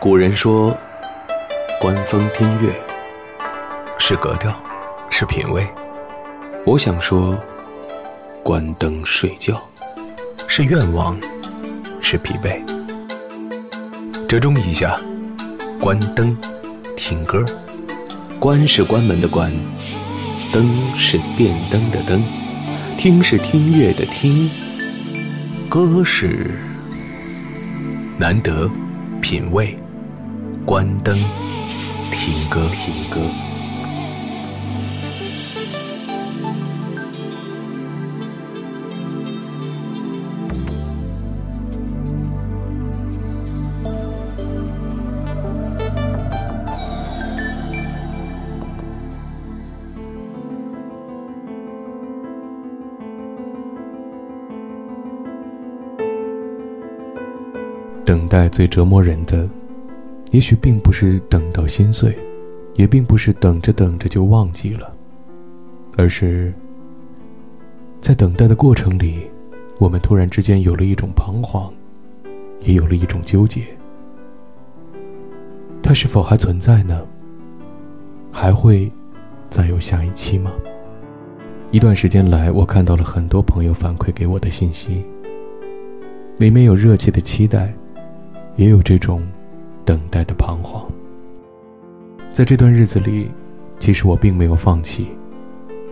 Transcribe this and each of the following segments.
古人说：“观风听月，是格调，是品味。”我想说：“关灯睡觉，是愿望，是疲惫。”折中一下，关灯听歌，关是关门的关，灯是电灯的灯，听是听乐的听，歌是难得品味。关灯，听歌，听歌。等待最折磨人的。也许并不是等到心碎，也并不是等着等着就忘记了，而是在等待的过程里，我们突然之间有了一种彷徨，也有了一种纠结。它是否还存在呢？还会再有下一期吗？一段时间来，我看到了很多朋友反馈给我的信息，里面有热切的期待，也有这种。等待的彷徨，在这段日子里，其实我并没有放弃，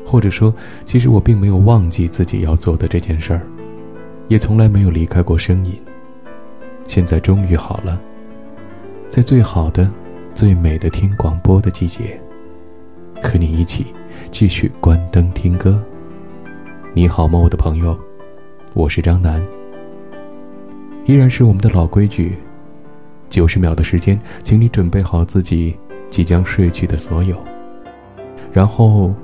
或者说，其实我并没有忘记自己要做的这件事儿，也从来没有离开过声音。现在终于好了，在最好的、最美的听广播的季节，和你一起继续关灯听歌。你好吗，我的朋友？我是张楠，依然是我们的老规矩。九十秒的时间，请你准备好自己即将睡去的所有，然后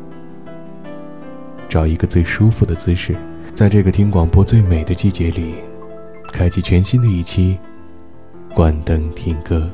找一个最舒服的姿势，在这个听广播最美的季节里，开启全新的一期，关灯听歌。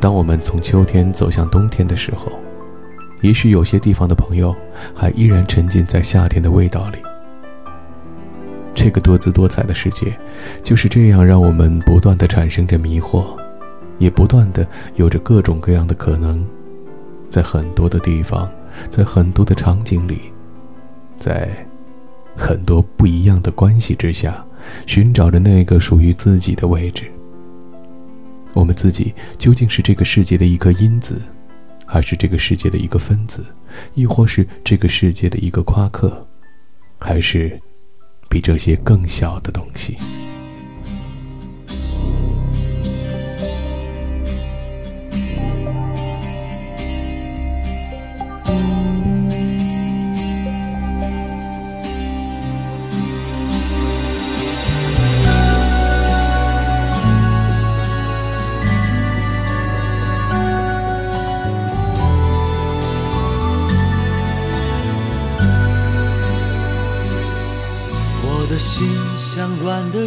当我们从秋天走向冬天的时候，也许有些地方的朋友还依然沉浸在夏天的味道里。这个多姿多彩的世界，就是这样让我们不断的产生着迷惑，也不断的有着各种各样的可能，在很多的地方，在很多的场景里，在很多不一样的关系之下，寻找着那个属于自己的位置。我们自己究竟是这个世界的一颗因子，还是这个世界的一个分子，亦或是这个世界的一个夸克，还是比这些更小的东西？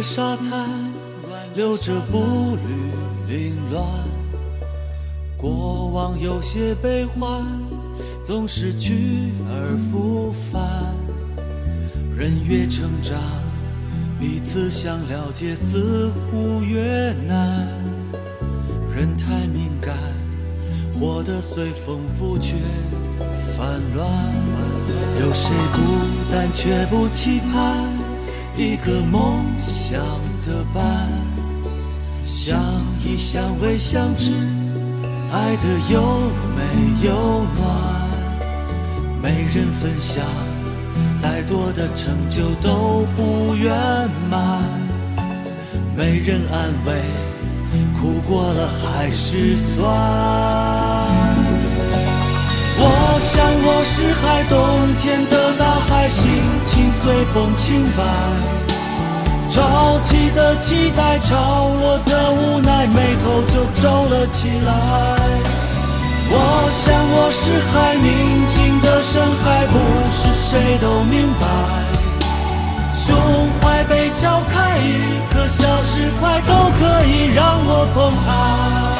沙滩，留着步履。凌乱，过往有些悲欢，总是去而复返。人越成长，彼此想了解似乎越难。人太敏感，活得随风拂却烦乱。有谁孤单却不期盼一个梦想的伴？相依相偎相知，爱的有没有暖？没人分享，再多的成就都不圆满。没人安慰，苦过了还是酸。我想我是海，冬天的大海，心情随风轻摆。潮起的期待，潮落的无奈，眉头就皱了起来。我想我是海，宁静的深海，不是谁都明白。胸怀被敲开，一颗小石块都可以让我澎湃。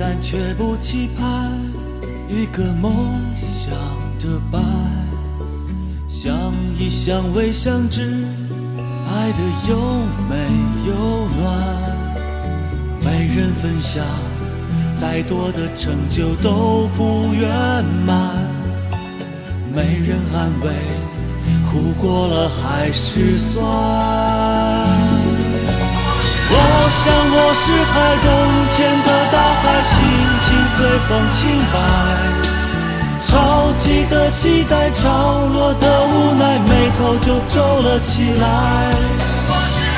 但却不期盼一个梦想的伴？相依相偎相知，爱的有没有暖？没人分享，再多的成就都不圆满。没人安慰，苦过了还是酸。我想我是海，冬天的大海，心情随风轻摆。潮起的期待，潮落的无奈，眉头就皱了起来。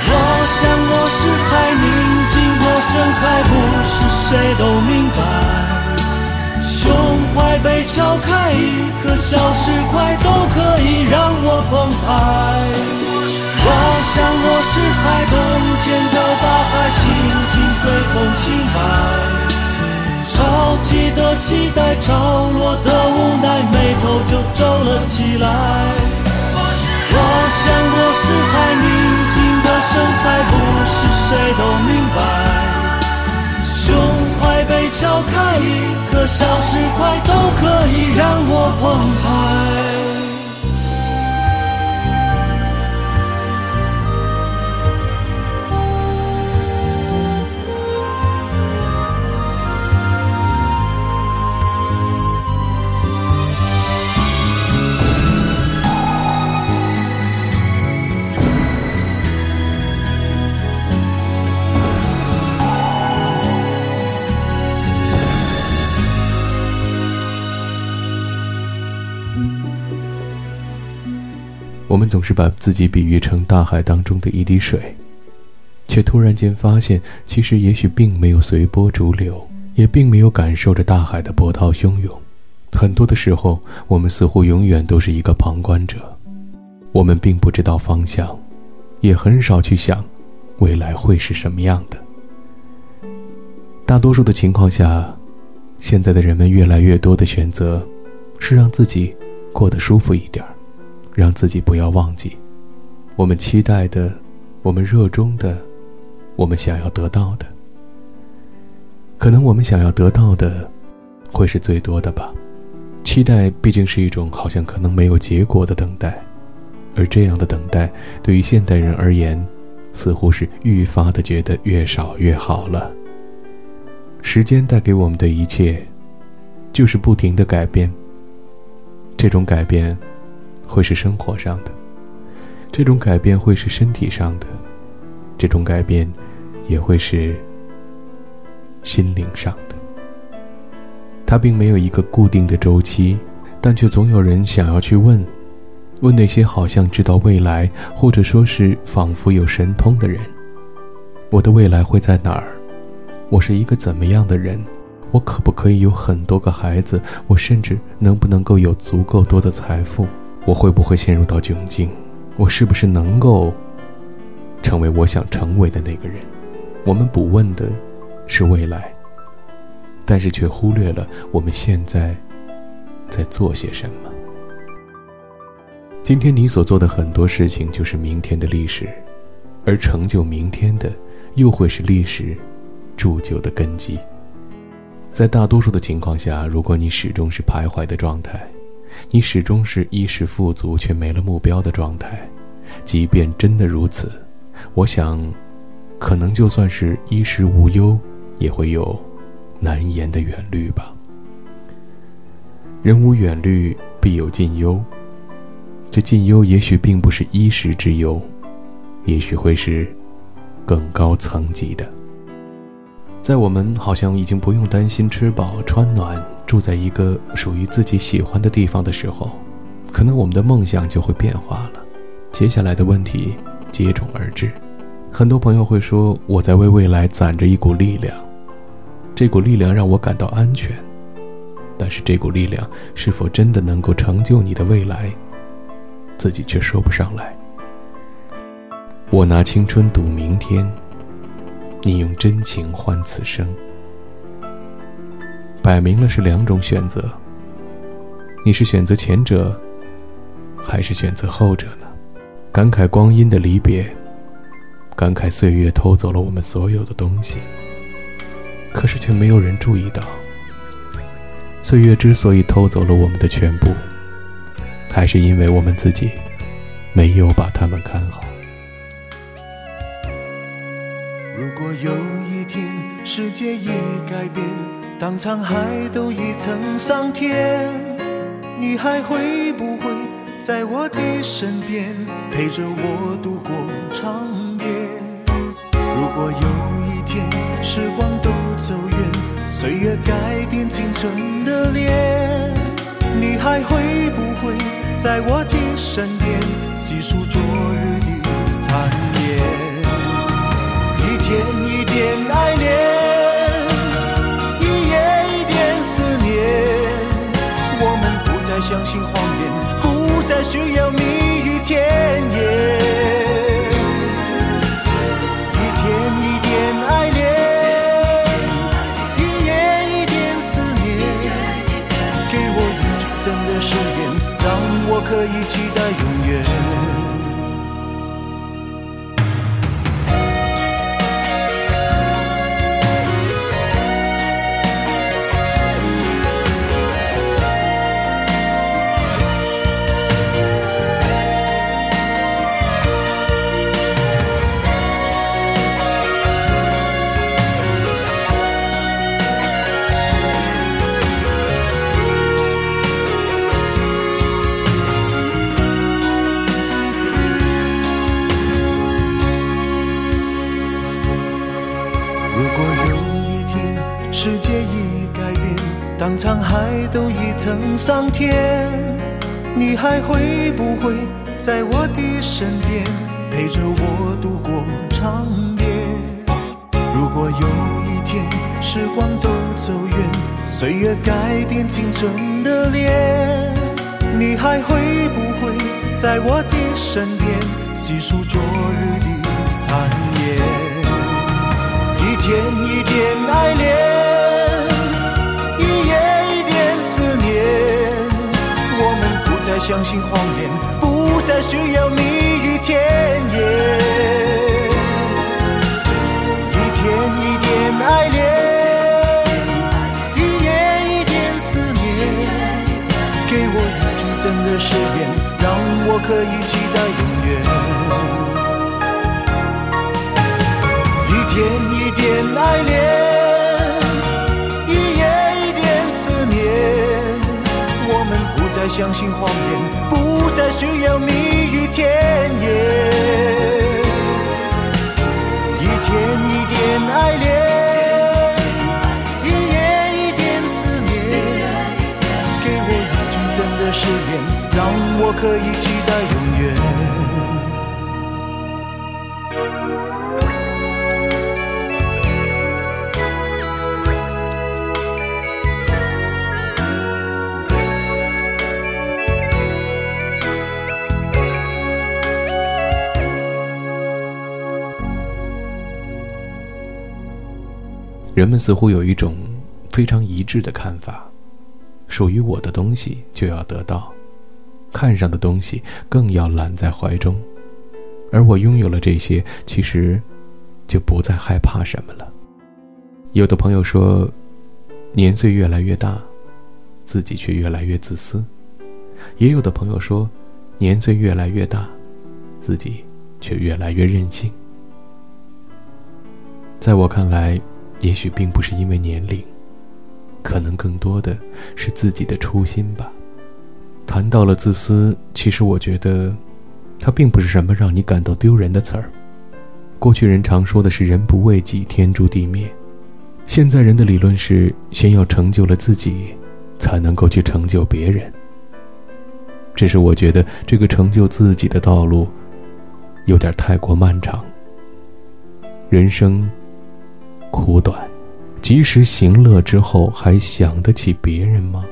我想我是海，宁静的深海，不是谁都明白。胸怀被敲开，一颗小石块都可以让我澎湃。我想我是海，冬天的大海，心情随风轻摆。潮起的期待，潮落的无奈，眉头就皱了起来。我想我是海，宁静的深海，不是谁都明白。胸怀被敲开，一颗小石块都可以让我澎湃。我们总是把自己比喻成大海当中的一滴水，却突然间发现，其实也许并没有随波逐流，也并没有感受着大海的波涛汹涌。很多的时候，我们似乎永远都是一个旁观者，我们并不知道方向，也很少去想未来会是什么样的。大多数的情况下，现在的人们越来越多的选择，是让自己过得舒服一点儿。让自己不要忘记，我们期待的，我们热衷的，我们想要得到的。可能我们想要得到的，会是最多的吧。期待毕竟是一种好像可能没有结果的等待，而这样的等待，对于现代人而言，似乎是愈发的觉得越少越好了。时间带给我们的一切，就是不停的改变。这种改变。会是生活上的，这种改变会是身体上的，这种改变也会是心灵上的。它并没有一个固定的周期，但却总有人想要去问，问那些好像知道未来，或者说是仿佛有神通的人，我的未来会在哪儿？我是一个怎么样的人？我可不可以有很多个孩子？我甚至能不能够有足够多的财富？我会不会陷入到窘境？我是不是能够成为我想成为的那个人？我们不问的是未来，但是却忽略了我们现在在做些什么。今天你所做的很多事情，就是明天的历史，而成就明天的，又会是历史铸就的根基。在大多数的情况下，如果你始终是徘徊的状态，你始终是衣食富足却没了目标的状态，即便真的如此，我想，可能就算是衣食无忧，也会有难言的远虑吧。人无远虑，必有近忧。这近忧也许并不是衣食之忧，也许会是更高层级的。在我们好像已经不用担心吃饱穿暖，住在一个属于自己喜欢的地方的时候，可能我们的梦想就会变化了。接下来的问题接踵而至，很多朋友会说：“我在为未来攒着一股力量，这股力量让我感到安全。”但是这股力量是否真的能够成就你的未来，自己却说不上来。我拿青春赌明天。你用真情换此生，摆明了是两种选择。你是选择前者，还是选择后者呢？感慨光阴的离别，感慨岁月偷走了我们所有的东西。可是却没有人注意到，岁月之所以偷走了我们的全部，还是因为我们自己没有把它们看好。如果有一天世界已改变，当沧海都已成桑田，你还会不会在我的身边，陪着我度过长夜？如果有一天时光都走远，岁月改变青春的脸，你还会不会在我的身边，细数昨日的残念？点一点爱恋，一夜一点思念。我们不再相信谎言，不再需要当沧海都已成桑田，你还会不会在我的身边，陪着我度过长夜？如果有一天时光都走远，岁月改变青春的脸，你还会不会在我的身边，细数昨日的残烟？一天一点爱恋。相信谎言，不再需要蜜语甜言。一天一点爱恋，一夜一点思念。给我一句真的誓言，让我可以期待永远。一天一点爱恋。再相信谎言，不再需要蜜语甜言。一天一点爱恋，一夜一点思念。给我一句真的誓言，让我可以期待永远。人们似乎有一种非常一致的看法：属于我的东西就要得到，看上的东西更要揽在怀中。而我拥有了这些，其实就不再害怕什么了。有的朋友说，年岁越来越大，自己却越来越自私；也有的朋友说，年岁越来越大，自己却越来越任性。在我看来，也许并不是因为年龄，可能更多的是自己的初心吧。谈到了自私，其实我觉得。它并不是什么让你感到丢人的词儿。过去人常说的是“人不为己，天诛地灭”，现在人的理论是先要成就了自己，才能够去成就别人。只是我觉得这个成就自己的道路，有点太过漫长。人生苦短，及时行乐之后，还想得起别人吗？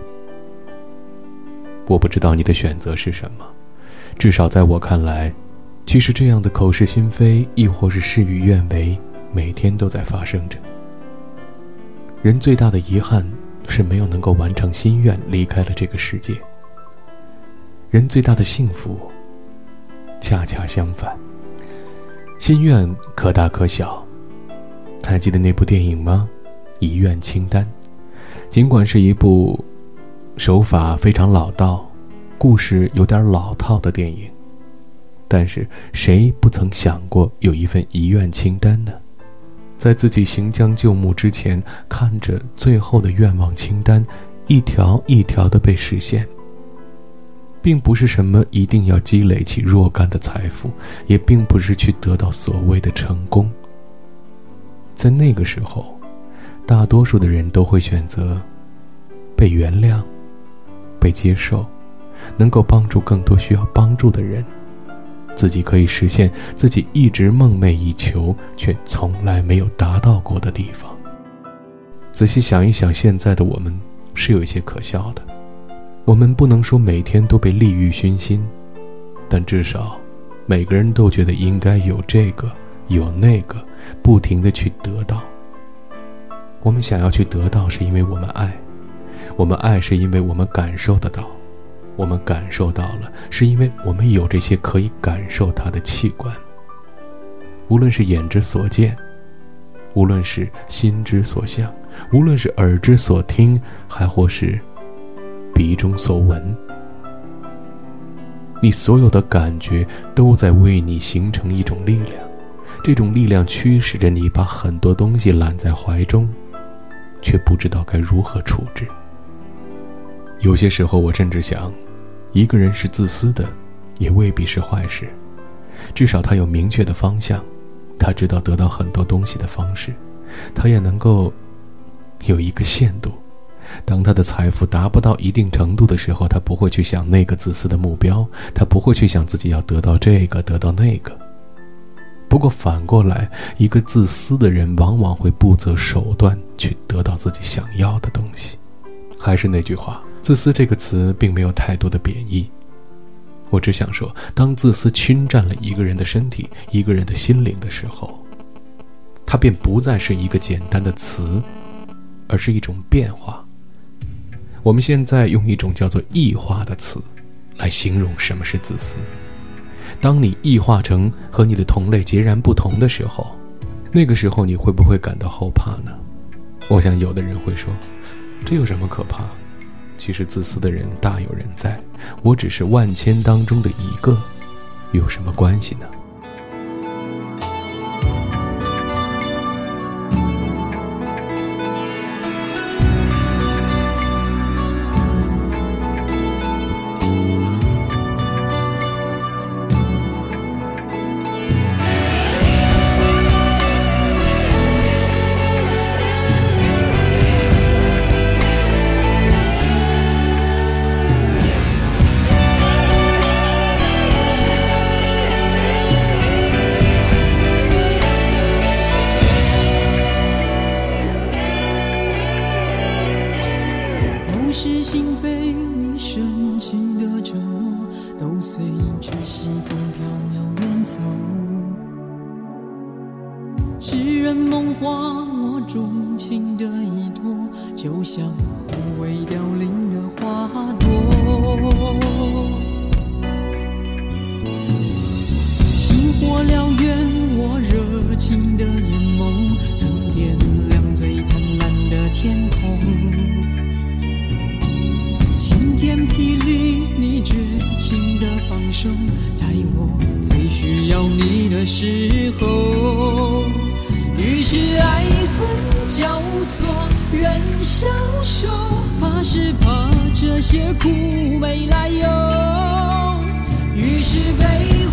我不知道你的选择是什么。至少在我看来，其实这样的口是心非，亦或是事与愿违，每天都在发生着。人最大的遗憾是没有能够完成心愿，离开了这个世界。人最大的幸福，恰恰相反。心愿可大可小，还记得那部电影吗？遗愿清单。尽管是一部手法非常老道。故事有点老套的电影，但是谁不曾想过有一份遗愿清单呢？在自己行将就木之前，看着最后的愿望清单一条一条的被实现，并不是什么一定要积累起若干的财富，也并不是去得到所谓的成功。在那个时候，大多数的人都会选择被原谅、被接受。能够帮助更多需要帮助的人，自己可以实现自己一直梦寐以求却从来没有达到过的地方。仔细想一想，现在的我们是有一些可笑的。我们不能说每天都被利欲熏心，但至少每个人都觉得应该有这个有那个，不停的去得到。我们想要去得到，是因为我们爱，我们爱是因为我们感受得到。我们感受到了，是因为我们有这些可以感受它的器官。无论是眼之所见，无论是心之所向，无论是耳之所听，还或是鼻中所闻，你所有的感觉都在为你形成一种力量。这种力量驱使着你把很多东西揽在怀中，却不知道该如何处置。有些时候，我甚至想。一个人是自私的，也未必是坏事。至少他有明确的方向，他知道得到很多东西的方式，他也能够有一个限度。当他的财富达不到一定程度的时候，他不会去想那个自私的目标，他不会去想自己要得到这个得到那个。不过反过来，一个自私的人往往会不择手段去得到自己想要的东西。还是那句话。自私这个词并没有太多的贬义，我只想说，当自私侵占了一个人的身体、一个人的心灵的时候，它便不再是一个简单的词，而是一种变化。我们现在用一种叫做异化的词，来形容什么是自私。当你异化成和你的同类截然不同的时候，那个时候你会不会感到后怕呢？我想有的人会说，这有什么可怕？其实自私的人大有人在，我只是万千当中的一个，有什么关系呢？的放手，在我最需要你的时候。于是爱恨交错，人消瘦，怕是怕这些苦没来由。于是悲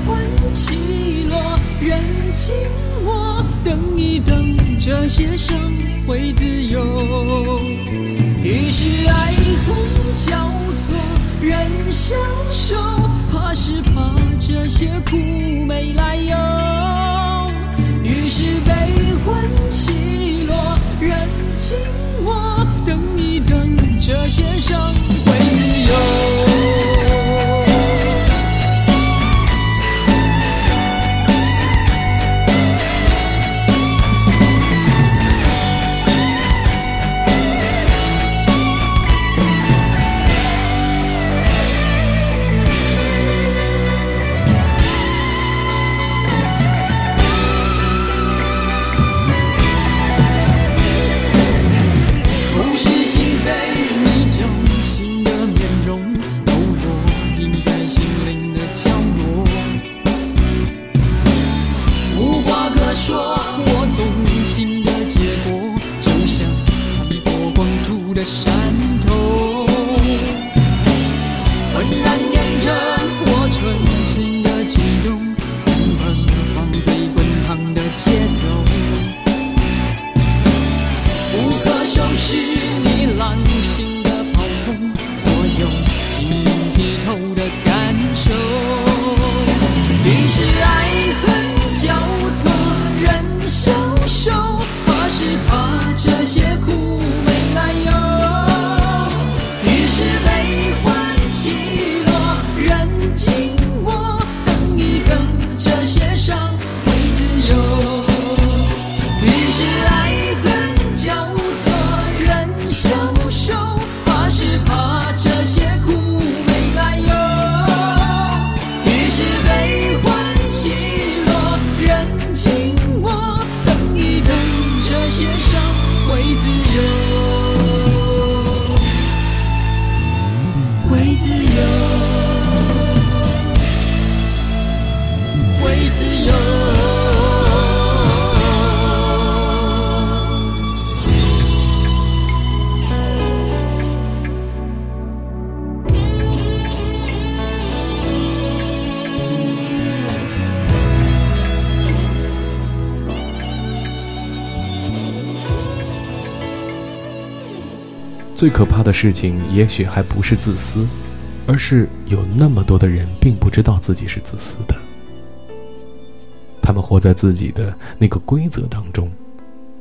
欢起落，人静默，等一等，这些伤会自由。于是爱恨交错，人消瘦，是怕这些苦没来由。于是悲欢起落，人静我，等一等，这些伤个山。最可怕的事情，也许还不是自私，而是有那么多的人并不知道自己是自私的。他们活在自己的那个规则当中，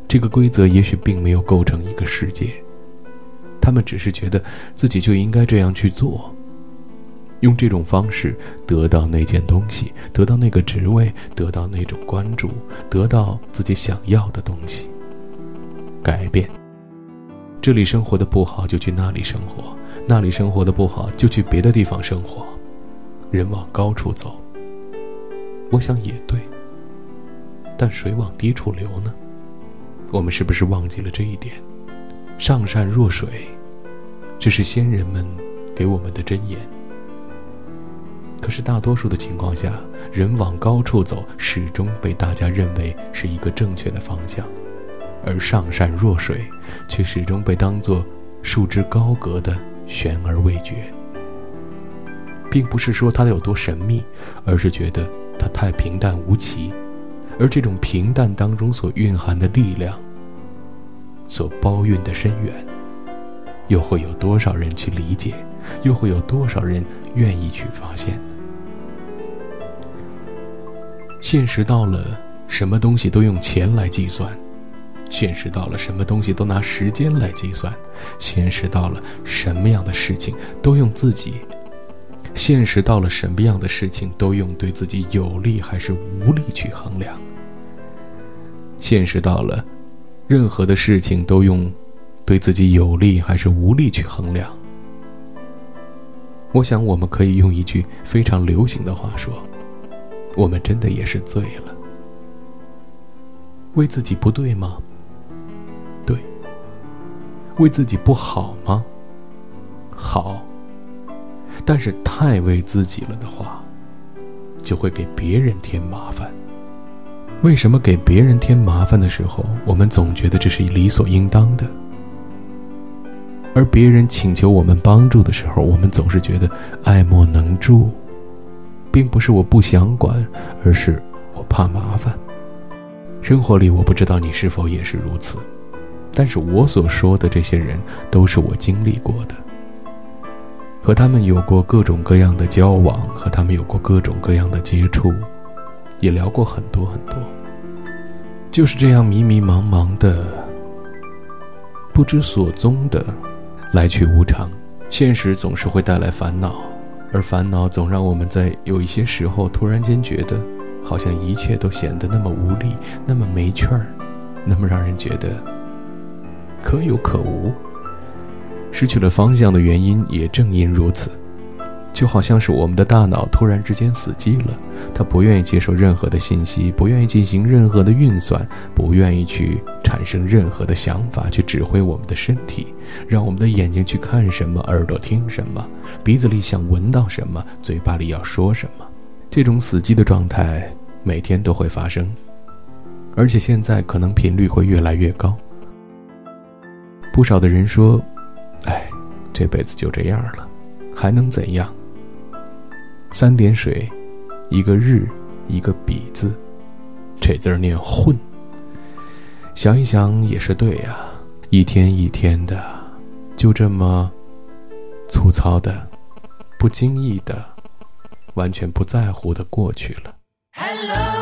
这个规则也许并没有构成一个世界。他们只是觉得自己就应该这样去做，用这种方式得到那件东西，得到那个职位，得到那种关注，得到自己想要的东西。改变。这里生活的不好，就去那里生活；那里生活的不好，就去别的地方生活。人往高处走，我想也对。但水往低处流呢？我们是不是忘记了这一点？上善若水，这是先人们给我们的箴言。可是大多数的情况下，人往高处走，始终被大家认为是一个正确的方向。而上善若水，却始终被当作束之高阁的悬而未决，并不是说它有多神秘，而是觉得它太平淡无奇，而这种平淡当中所蕴含的力量，所包蕴的深远，又会有多少人去理解？又会有多少人愿意去发现？现实到了，什么东西都用钱来计算。现实到了，什么东西都拿时间来计算；现实到了，什么样的事情都用自己；现实到了，什么样的事情都用对自己有利还是无利去衡量。现实到了，任何的事情都用对自己有利还是无利去衡量。我想，我们可以用一句非常流行的话说：“我们真的也是醉了。”为自己不对吗？为自己不好吗？好。但是太为自己了的话，就会给别人添麻烦。为什么给别人添麻烦的时候，我们总觉得这是理所应当的？而别人请求我们帮助的时候，我们总是觉得爱莫能助，并不是我不想管，而是我怕麻烦。生活里，我不知道你是否也是如此，但是我所说的这些人，都是我经历过的，和他们有过各种各样的交往，和他们有过各种各样的接触，也聊过很多很多。就是这样迷迷茫茫的，不知所踪的。来去无常，现实总是会带来烦恼，而烦恼总让我们在有一些时候突然间觉得，好像一切都显得那么无力，那么没趣儿，那么让人觉得可有可无。失去了方向的原因也正因如此。就好像是我们的大脑突然之间死机了，它不愿意接受任何的信息，不愿意进行任何的运算，不愿意去产生任何的想法，去指挥我们的身体，让我们的眼睛去看什么，耳朵听什么，鼻子里想闻到什么，嘴巴里要说什么。这种死机的状态每天都会发生，而且现在可能频率会越来越高。不少的人说：“哎，这辈子就这样了，还能怎样？”三点水，一个日，一个比字，这字儿念混。想一想也是对呀，一天一天的，就这么粗糙的、不经意的、完全不在乎的过去了。She's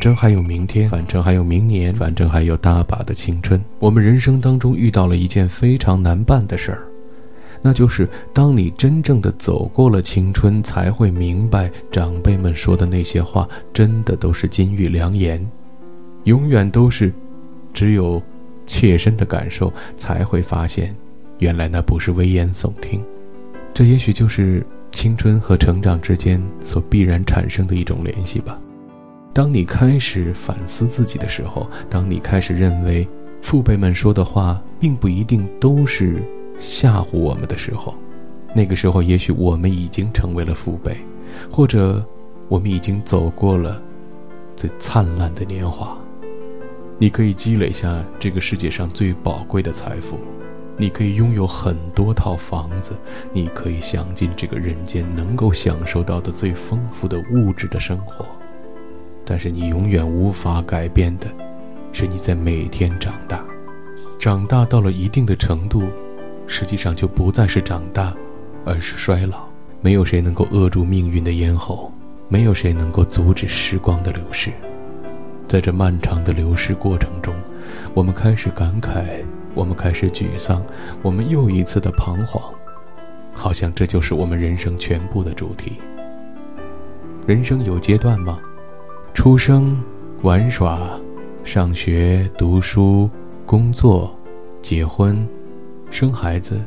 正还有明天，反正还有明年，反正还有大把的青春。我们人生当中遇到了一件非常难办的事儿，那就是当你真正的走过了青春，才会明白长辈们说的那些话，真的都是金玉良言。永远都是，只有切身的感受，才会发现，原来那不是危言耸听。这也许就是青春和成长之间所必然产生的一种联系吧。当你开始反思自己的时候，当你开始认为父辈们说的话并不一定都是吓唬我们的时候，那个时候也许我们已经成为了父辈，或者我们已经走过了最灿烂的年华。你可以积累下这个世界上最宝贵的财富，你可以拥有很多套房子，你可以享尽这个人间能够享受到的最丰富的物质的生活。但是你永远无法改变的，是你在每天长大，长大到了一定的程度，实际上就不再是长大，而是衰老。没有谁能够扼住命运的咽喉，没有谁能够阻止时光的流逝。在这漫长的流逝过程中，我们开始感慨，我们开始沮丧，我们又一次的彷徨，好像这就是我们人生全部的主题。人生有阶段吗？出生、玩耍、上学、读书、工作、结婚、生孩子，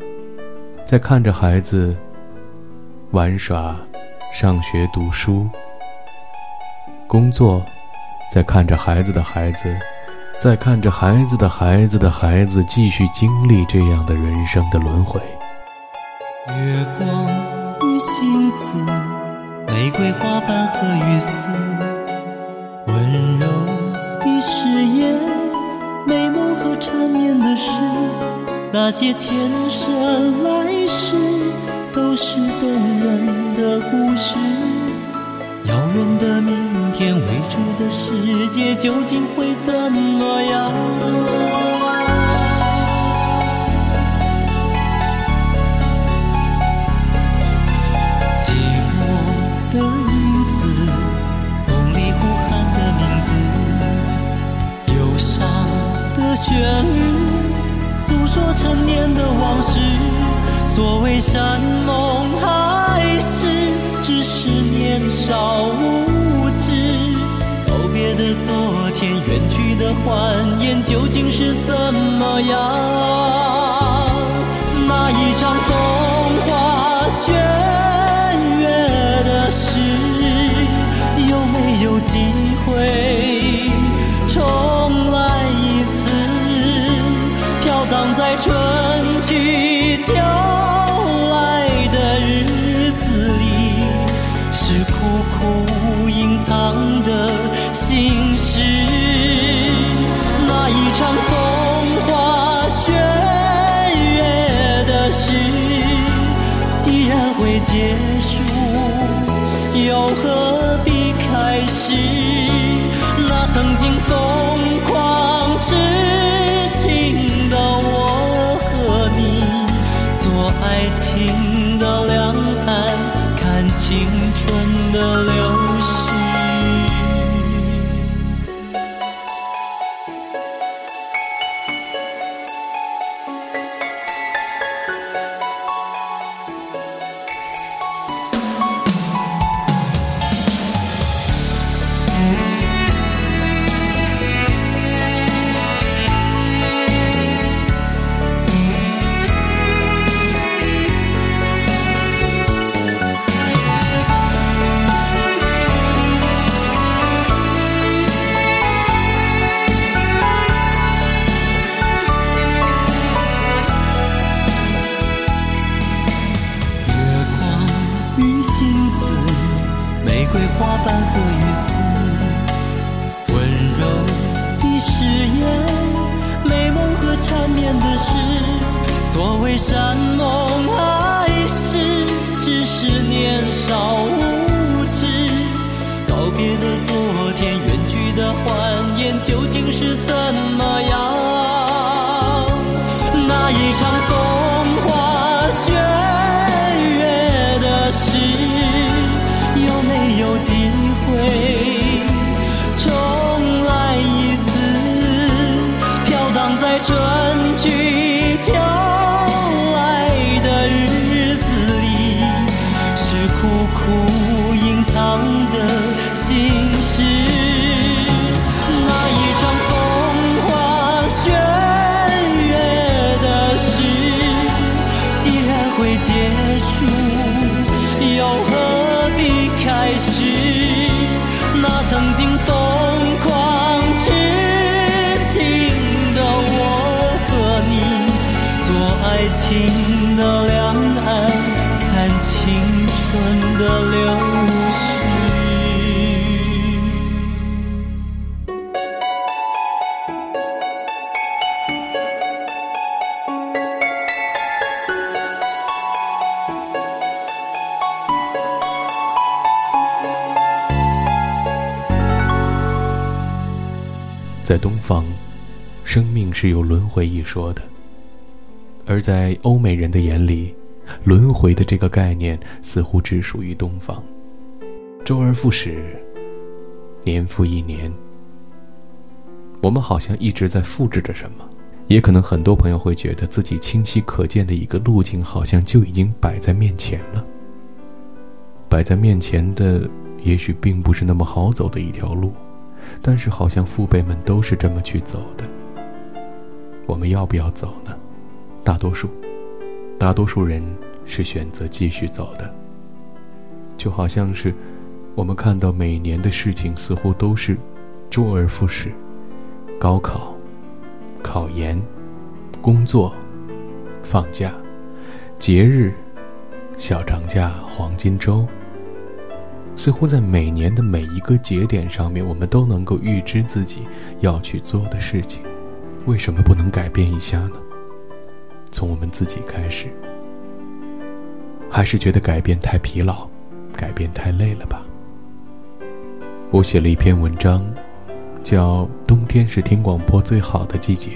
在看着孩子玩耍、上学、读书、工作，在看着孩子的孩子，在看着孩子的孩子的孩子继续经历这样的人生的轮回。月光与星子，玫瑰花瓣和雨丝。那些前生来世，都是动人的故事。遥远的明天，未知的世界，究竟会怎么样？说陈年的往事，所谓山盟海誓，只是年少无知。告别的昨天，远去的欢颜，究竟是怎么样？荡在春去秋来的日子里，是苦苦隐藏的心事。那一场风花雪月的事，既然会结桂花瓣和雨丝，温柔的誓言，美梦和缠绵的事。所谓山盟海誓，只是年少无知。告别的昨天，远去的欢颜，究竟是怎么样？在东方，生命是有轮回一说的；而在欧美人的眼里，轮回的这个概念似乎只属于东方。周而复始，年复一年，我们好像一直在复制着什么。也可能很多朋友会觉得自己清晰可见的一个路径，好像就已经摆在面前了。摆在面前的，也许并不是那么好走的一条路。但是好像父辈们都是这么去走的，我们要不要走呢？大多数，大多数人是选择继续走的。就好像是我们看到每年的事情似乎都是周而复始：高考、考研、工作、放假、节日、小长假、黄金周。似乎在每年的每一个节点上面，我们都能够预知自己要去做的事情，为什么不能改变一下呢？从我们自己开始，还是觉得改变太疲劳，改变太累了吧？我写了一篇文章，叫《冬天是听广播最好的季节》，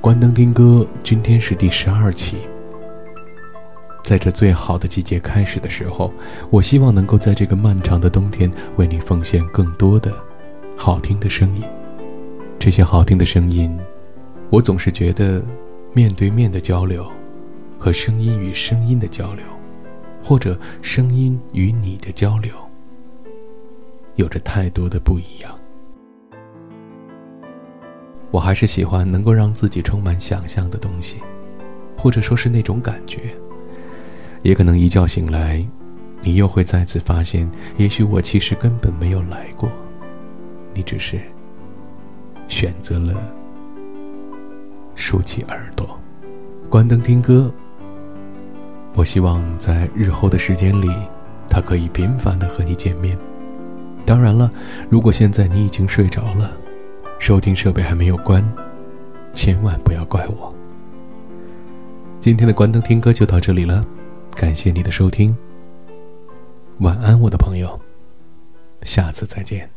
关灯听歌，今天是第十二期。在这最好的季节开始的时候，我希望能够在这个漫长的冬天为你奉献更多的好听的声音。这些好听的声音，我总是觉得，面对面的交流，和声音与声音的交流，或者声音与你的交流，有着太多的不一样。我还是喜欢能够让自己充满想象的东西，或者说是那种感觉。也可能一觉醒来，你又会再次发现，也许我其实根本没有来过，你只是选择了竖起耳朵，关灯听歌。我希望在日后的时间里，他可以频繁的和你见面。当然了，如果现在你已经睡着了，收听设备还没有关，千万不要怪我。今天的关灯听歌就到这里了。感谢你的收听，晚安，我的朋友，下次再见。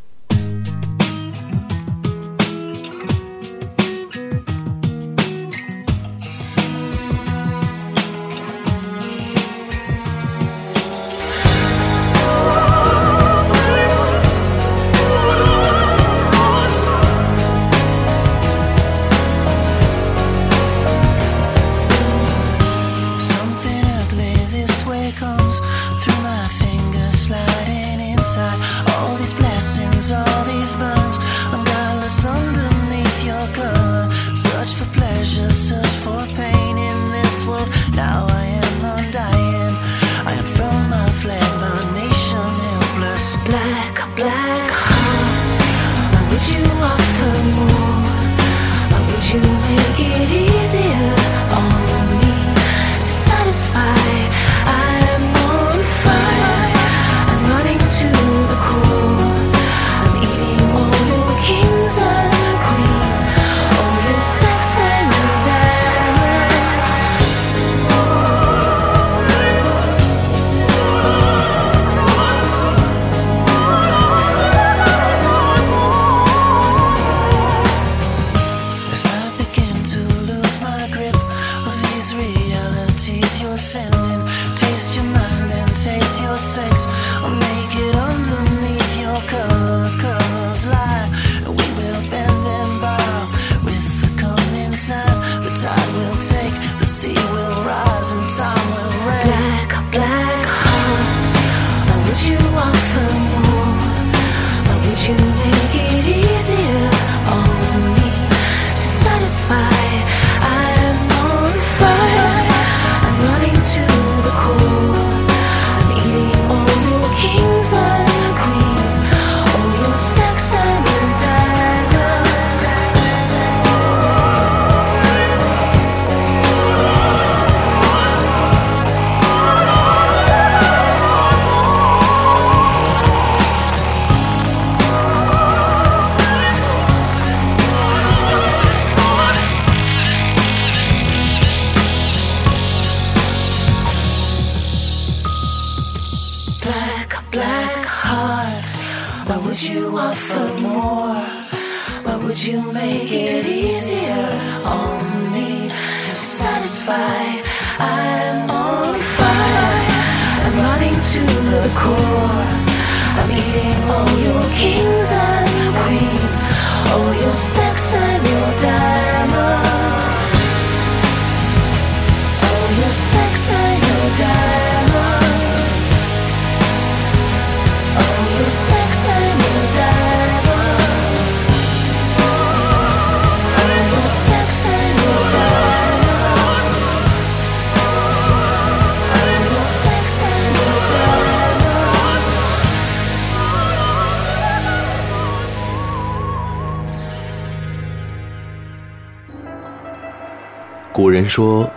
古人说，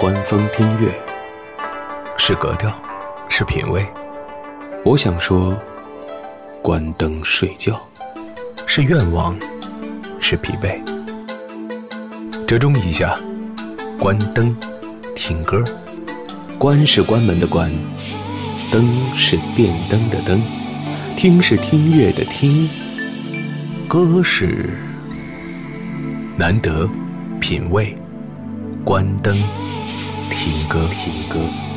观风听月是格调，是品味。我想说，关灯睡觉是愿望，是疲惫。折中一下，关灯听歌，关是关门的关，灯是电灯的灯，听是听乐的听，歌是难得品味。关灯，听歌，听歌。